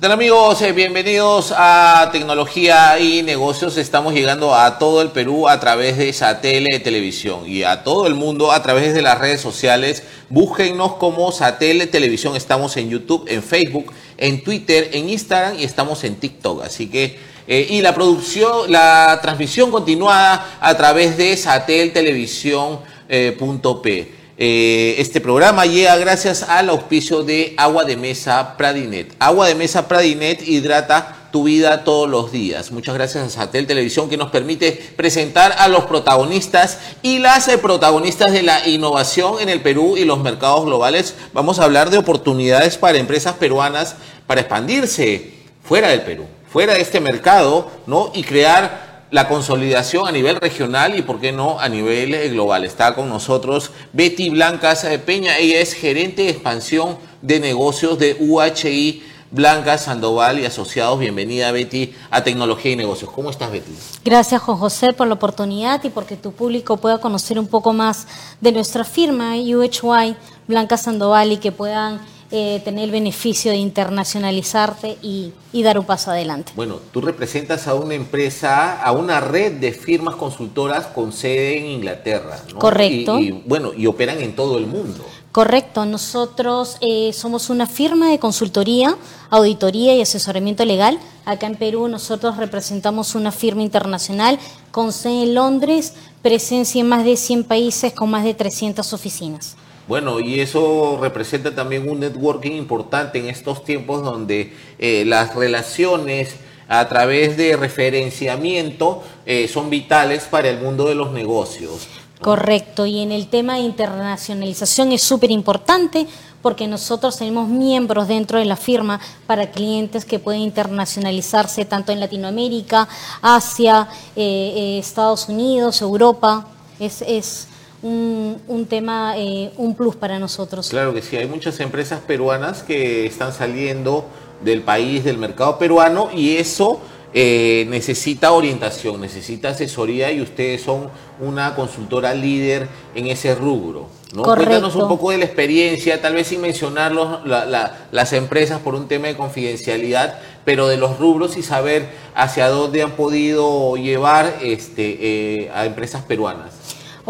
tal amigos? Eh, bienvenidos a Tecnología y Negocios. Estamos llegando a todo el Perú a través de Satele Televisión y a todo el mundo a través de las redes sociales. Búsquennos como Satele Televisión. Estamos en YouTube, en Facebook, en Twitter, en Instagram y estamos en TikTok. Así que eh, y la producción, la transmisión continuada a través de sateltelevisión.p. Eh, este programa llega gracias al auspicio de Agua de Mesa Pradinet. Agua de Mesa Pradinet hidrata tu vida todos los días. Muchas gracias a Satel Televisión que nos permite presentar a los protagonistas y las eh, protagonistas de la innovación en el Perú y los mercados globales. Vamos a hablar de oportunidades para empresas peruanas para expandirse fuera del Perú, fuera de este mercado, ¿no? Y crear la consolidación a nivel regional y, por qué no, a nivel eh, global. Está con nosotros Betty Blancas eh, Peña. Ella es gerente de expansión de negocios de UHI Blanca Sandoval y Asociados. Bienvenida, Betty, a Tecnología y Negocios. ¿Cómo estás, Betty? Gracias, Juan José, por la oportunidad y porque tu público pueda conocer un poco más de nuestra firma UHY Blanca Sandoval y que puedan eh, tener el beneficio de internacionalizarte y, dar un paso adelante. Bueno, tú representas a una empresa, a una red de firmas consultoras con sede en Inglaterra. ¿no? Correcto. Y, bueno, y operan en todo el mundo. Correcto, nosotros eh, somos una firma de consultoría, auditoría y asesoramiento legal. Acá en Perú nosotros representamos una firma internacional con sede en Londres, presencia en más de 100 países con más de 300 oficinas. Bueno, y eso representa también un networking importante en estos tiempos donde eh, las relaciones a través de referenciamiento eh, son vitales para el mundo de los negocios. Correcto, y en el tema de internacionalización es súper importante porque nosotros tenemos miembros dentro de la firma para clientes que pueden internacionalizarse tanto en Latinoamérica, Asia, eh, Estados Unidos, Europa. Es, es un, tema, eh, un plus para nosotros. Claro que sí, hay muchas empresas peruanas que están saliendo del país, del mercado peruano, y eso eh, necesita orientación, necesita asesoría, y ustedes son una consultora líder en ese rubro. ¿no? Cuéntanos un poco de la experiencia, tal vez sin mencionar las empresas por un tema de confidencialidad, pero de los rubros y saber hacia dónde han podido llevar este, eh, a empresas peruanas.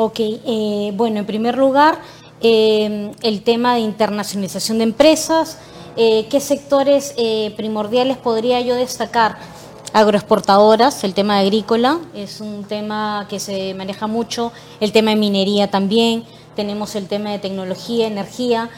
Ok, eh, bueno, en primer lugar, eh, el tema de internacionalización de empresas. Eh, ¿Qué sectores primordiales podría yo destacar? Agroexportadoras, el tema agrícola es un tema que se maneja mucho, el tema de minería también, tenemos el tema de tecnología, energía.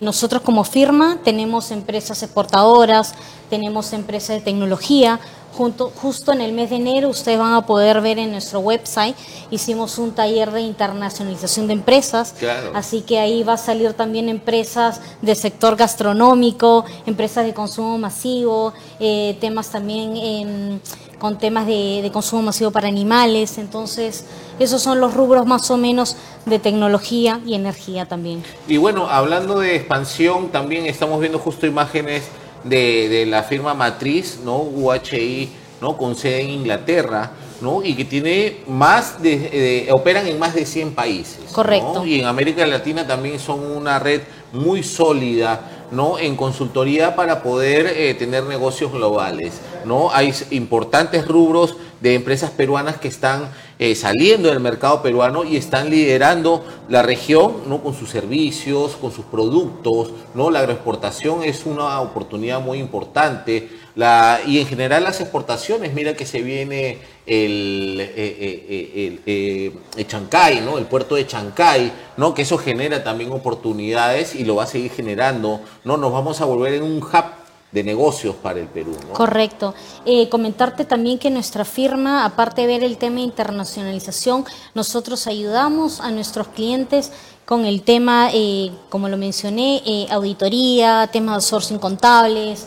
nosotros como firma tenemos empresas exportadoras, tenemos empresas de tecnología, justo en el mes de enero ustedes van a poder ver en nuestro website, hicimos un taller de internacionalización de empresas, así que ahí va a salir también empresas del sector gastronómico, empresas de consumo masivo, eh, temas también con temas de, consumo masivo para animales, entonces esos son los rubros más o menos de tecnología y energía también. Y bueno, hablando de expansión, también estamos viendo justo imágenes de, la firma matriz, ¿no? UHI, ¿no? Con sede en Inglaterra, ¿no? Y que tiene más de, operan en más de 100 países. Correcto. Y en América Latina también son una red muy sólida, ¿no? En consultoría para poder eh, tener negocios globales, ¿no? Hay importantes rubros de empresas peruanas que están eh, saliendo del mercado peruano y están liderando la región ¿no? con sus servicios, con sus productos. ¿no? La agroexportación es una oportunidad muy importante. La, y en general las exportaciones, mira que se viene el, eh, eh, el, Chancay, ¿no? el puerto de Chancay, ¿no? que eso genera también oportunidades y lo va a seguir generando. ¿no? Nos vamos a volver en un hub de negocios para el Perú. Correcto. Eh, comentarte también que nuestra firma, aparte de ver el tema de internacionalización, nosotros ayudamos a nuestros clientes con el tema, eh, como lo mencioné, eh, auditoría, tema de sourcing contables,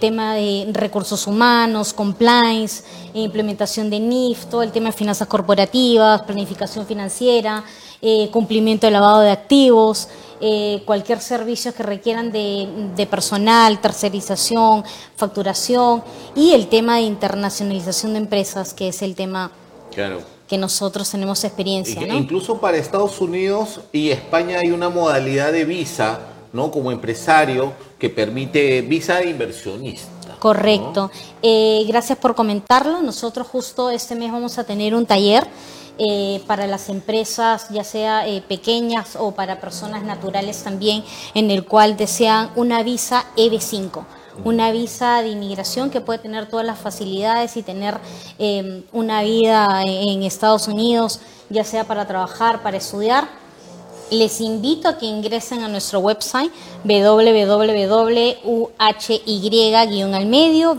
tema de recursos humanos, compliance, implementación de NIF, todo el tema de finanzas corporativas, planificación financiera, cumplimiento de lavado de activos. Eh, cualquier servicio que requieran de, personal, tercerización, facturación y el tema de internacionalización de empresas, que es el tema que nosotros tenemos experiencia. Incluso para Estados Unidos y España hay una modalidad de visa, ¿no? Como empresario que permite visa de inversionista. Correcto. Eh, gracias por comentarlo. Nosotros justo este mes vamos a tener un taller eh, para las empresas, ya sea eh, pequeñas o para personas naturales también, en el cual desean una visa EB5 una visa de inmigración que puede tener todas las facilidades y tener em, una vida en Estados Unidos, ya sea para trabajar, para estudiar. Les invito a que ingresen a nuestro website www.uhy-almedio,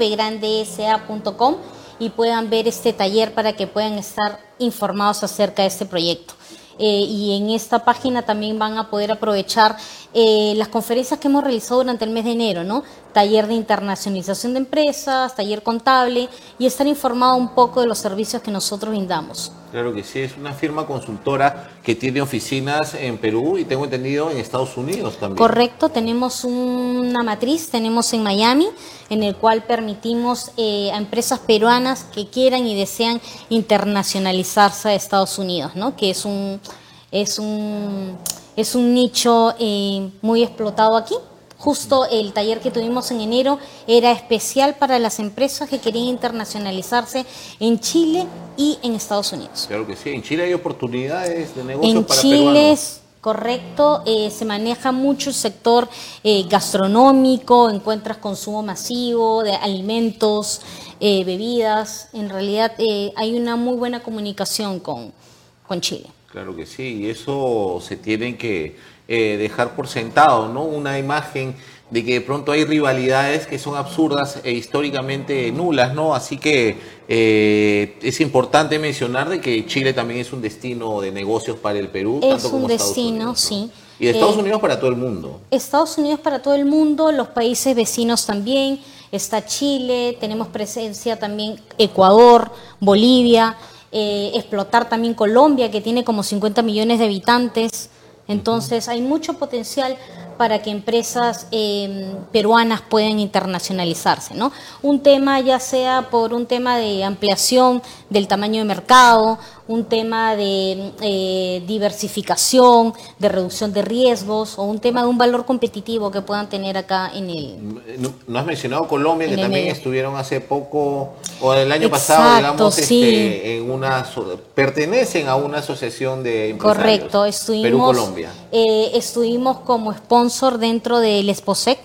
y puedan ver este taller para que puedan estar informados acerca de este proyecto. Eh, y en esta página también van a poder aprovechar eh, las conferencias que hemos realizado durante el mes de enero, ¿no? Taller de internacionalización de empresas, taller contable y estar informado un poco de los servicios que nosotros brindamos. Claro que sí, es una firma consultora que tiene oficinas en Perú y tengo entendido en Estados Unidos también. Correcto, tenemos una matriz, tenemos en Miami, en el cual permitimos eh, a empresas peruanas que quieran y desean internacionalizarse a Estados Unidos, ¿no? Que es un es un es un nicho eh, muy explotado aquí Justo el taller que tuvimos en enero era especial para las empresas que querían internacionalizarse en Chile y en Estados Unidos. Claro que sí, en Chile hay oportunidades de negocio en para Chile, es Correcto, eh, se maneja mucho el sector eh, gastronómico, encuentras consumo masivo de alimentos, eh, bebidas. En realidad hay una muy buena comunicación con, con Chile. Claro que sí, y eso se tiene que eh, dejar por sentado, ¿no? Una imagen de que de pronto hay rivalidades que son absurdas e históricamente nulas, ¿no? Así que eh, es importante mencionar de que Chile también es un destino de negocios para el Perú, es tanto como un destino, sí. Y de Estados eh, Unidos para todo el mundo. Estados Unidos para todo el mundo, los países vecinos también. Está Chile, tenemos presencia también Ecuador, Bolivia, explotar también Colombia, que tiene como 50 millones de habitantes. Entonces hay mucho potencial para que empresas em, peruanas puedan internacionalizarse. ¿no? Un tema ya sea por un tema de ampliación del tamaño de mercado, un tema de eh, diversificación, de reducción de riesgos o un tema de un valor competitivo que puedan tener acá en el... No, has mencionado Colombia, que también estuvieron hace poco, o el año pasado, digamos, este, en una, pertenecen a una asociación de empresarios. Correcto, estuvimos, Perú-Colombia. Eh, estuvimos como sponsor dentro del ESPOSEC,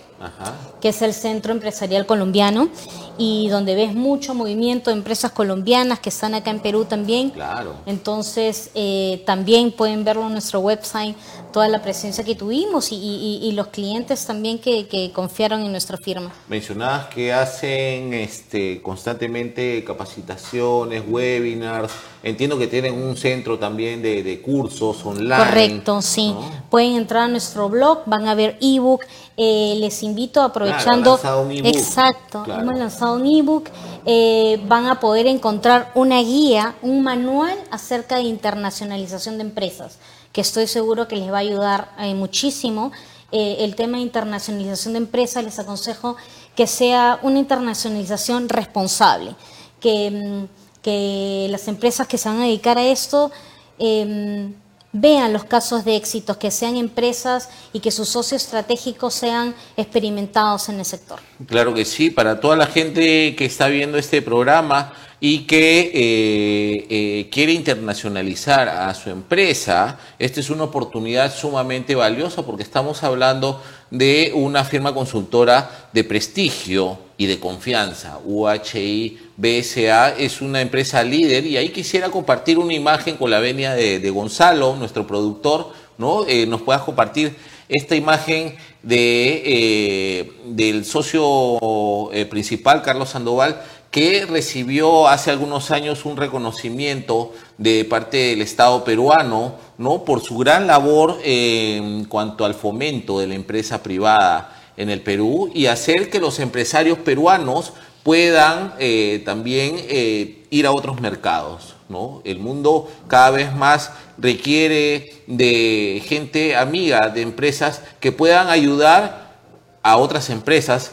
que es el Centro Empresarial Colombiano, y donde ves mucho movimiento de empresas colombianas que están acá en Perú también. Claro. Entonces, eh, también pueden verlo en nuestro website, toda la presencia que tuvimos y, los clientes también que, confiaron en nuestra firma. Mencionabas que hacen este, constantemente capacitaciones, webinars. Entiendo que tienen un centro también de, cursos online. Correcto, sí. Pueden entrar a nuestro blog, van a ver ebook. Eh, les invito aprovechando. un Exacto, hemos lanzado un ebook. Eh, van a poder encontrar una guía, un manual acerca de internacionalización de empresas que estoy seguro que les va a ayudar eh, muchísimo. Eh, el tema de internacionalización de empresas, les aconsejo que sea una internacionalización responsable, que, mm, que las empresas que se van a dedicar a esto em, vean los casos de éxitos, que sean empresas y que sus socios estratégicos sean experimentados en el sector. Claro que sí, para toda la gente que está viendo este programa, y que eh, eh, quiere internacionalizar a su empresa, esta es una oportunidad sumamente valiosa porque estamos hablando de una firma consultora de prestigio y de confianza. UHI BSA es una empresa líder y ahí quisiera compartir una imagen con la venia de, Gonzalo, nuestro productor, ¿no? Eh, nos puedas compartir esta imagen de, del socio principal, Carlos Sandoval, que recibió hace algunos años un reconocimiento de parte del Estado peruano, ¿no? Por su gran labor en cuanto al fomento de la empresa privada en el Perú y hacer que los empresarios peruanos puedan eh, también eh, ir a otros mercados. ¿no? El mundo cada vez más requiere de gente amiga, de empresas que puedan ayudar a otras empresas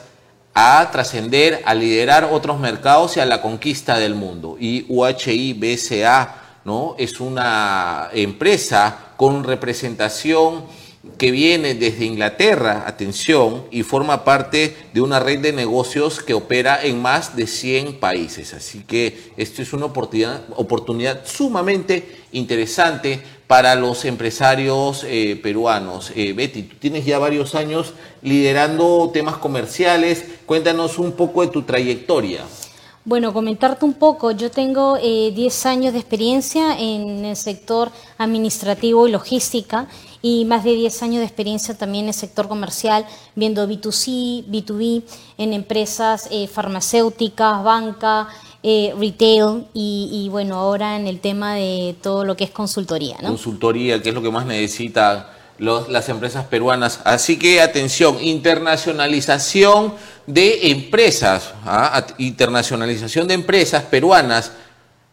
a trascender, a liderar otros mercados y a la conquista del mundo. Y UHI BSA ¿no? es una empresa con representación que viene desde Inglaterra, atención, y forma parte de una red de negocios que opera en más de 100 países. Así que esto es una oportunidad, sumamente interesante para los empresarios eh, peruanos. Eh, Betty, tú tienes ya varios años liderando temas comerciales. Cuéntanos un poco de tu trayectoria. Bueno, comentarte un poco, yo tengo 10 eh, años de experiencia en el sector administrativo y logística y más de 10 años de experiencia también en el sector comercial, viendo B2C, B2B, en empresas eh, farmacéuticas, banca, eh, retail y, bueno, ahora en el tema de todo lo que es consultoría. Consultoría, que es lo que más necesita las empresas peruanas. Así que atención, internacionalización de empresas, ¿ah? internacionalización de empresas peruanas,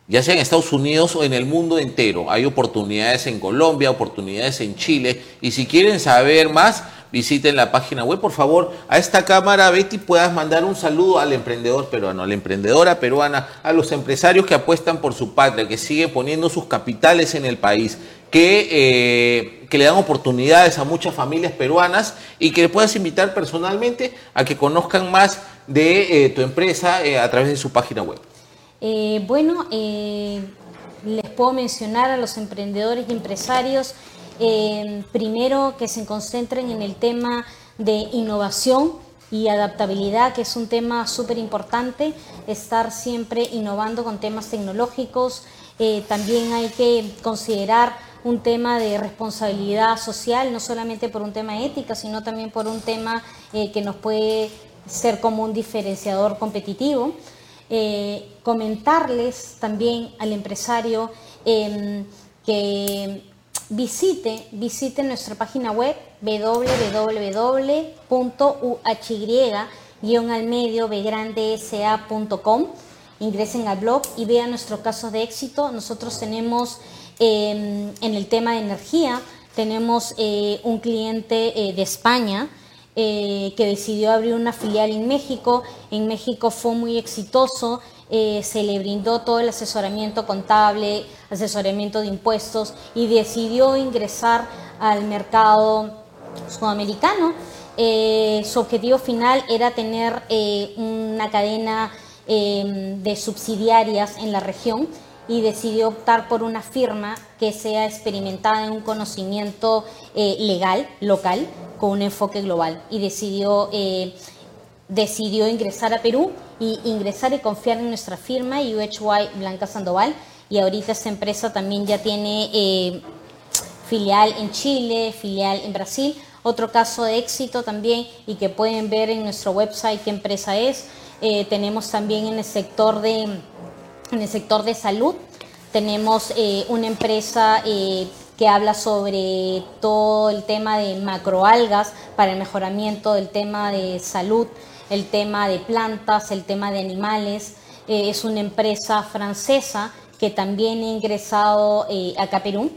ya sea en Estados Unidos o en el mundo entero. Hay oportunidades en Colombia, oportunidades en Chile, y si quieren saber más, visiten la página web. Por favor, a esta cámara, Betty, puedas mandar un saludo al emprendedor peruano, a la emprendedora peruana, a los empresarios que apuestan por su patria, que siguen poniendo sus capitales en el país, que, eh, que le dan oportunidades a muchas familias peruanas y que le puedas invitar personalmente a que conozcan más de eh, tu empresa eh, a través de su página web. bueno, les puedo mencionar a los emprendedores y empresarios, primero que se concentren en el tema de innovación, y adaptabilidad, que es un tema súper importante, estar siempre innovando con temas tecnológicos. también hay que considerar un tema de responsabilidad social, no solamente por un tema ética, sino también por un tema eh, que nos puede ser como un diferenciador competitivo. Eh, comentarles también al empresario em, que visite, visite nuestra página web www.uhy-almedio-begrandesa.com ingresen al blog y vean nuestros casos de éxito. Nosotros tenemos Em, en el tema de energía, tenemos eh, un cliente eh, de España eh, que decidió abrir una filial en México. En México fue muy exitoso, se le brindó todo el asesoramiento contable, asesoramiento de impuestos y decidió ingresar al mercado sudamericano. su objetivo final era tener una cadena em, de subsidiarias en la región y decidió optar por una firma que sea experimentada en un conocimiento eh, legal, local, con un enfoque global. Y decidió, eh, decidió ingresar a Perú y ingresar y confiar en nuestra firma, UHY Blanca Sandoval. Y ahorita esta empresa también ya tiene eh, filial en Chile, filial en Brasil. Otro caso de éxito también y que pueden ver en nuestro website qué empresa es. tenemos también en el sector de en el sector de salud tenemos eh, una empresa eh, que habla sobre todo el tema de macroalgas para el mejoramiento del tema de salud, el tema de plantas, el tema de animales. Eh, es una empresa francesa que también ha ingresado a Perú.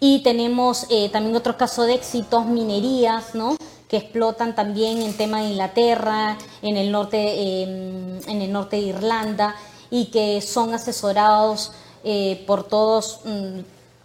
Y tenemos también otro caso de éxitos, minerías, ¿no? que explotan también en tema de Inglaterra, en el norte, en el norte de Irlanda y que son asesorados eh, por todos mm,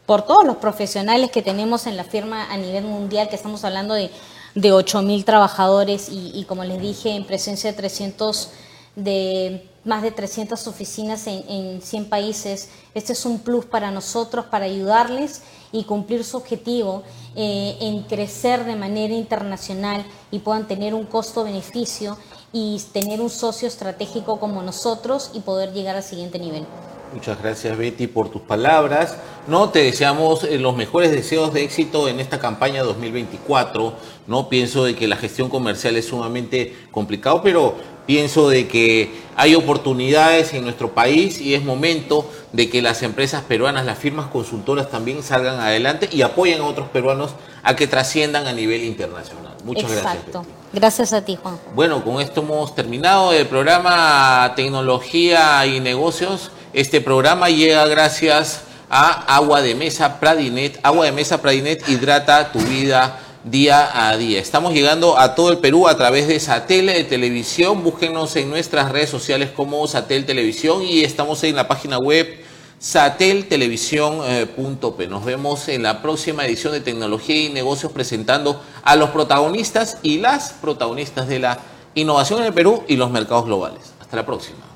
por todos los profesionales que tenemos en la firma a nivel mundial, que estamos hablando de, de 8.000 trabajadores y, como les dije, en presencia de 300 de más de 300 oficinas en, en, 100 países. Este es un plus para nosotros, para ayudarles y cumplir su objetivo eh, en crecer de manera internacional y puedan tener un costo-beneficio y tener un socio estratégico como nosotros y poder llegar al siguiente nivel. Muchas gracias Betty por tus palabras. No te deseamos eh, los mejores deseos de éxito en esta campaña 2024. No pienso de que la gestión comercial es sumamente complicado, pero pienso de que hay oportunidades en nuestro país y es momento de que las empresas peruanas, las firmas consultoras también salgan adelante y apoyen a otros peruanos a que trasciendan a nivel internacional. Muchas Exacto. gracias. Gracias a ti, Juan. Bueno, con esto hemos terminado el programa Tecnología y Negocios. Este programa llega gracias a Agua de Mesa Pradinet. Agua de Mesa Pradinet hidrata tu vida día a día. Estamos llegando a todo el Perú a través de Satel de Televisión. Búsquenos en nuestras redes sociales como Satel Televisión y estamos en la página web sateltelevisión.p. Nos vemos en la próxima edición de Tecnología y Negocios presentando a los protagonistas y las protagonistas de la innovación en el Perú y los mercados globales. Hasta la próxima.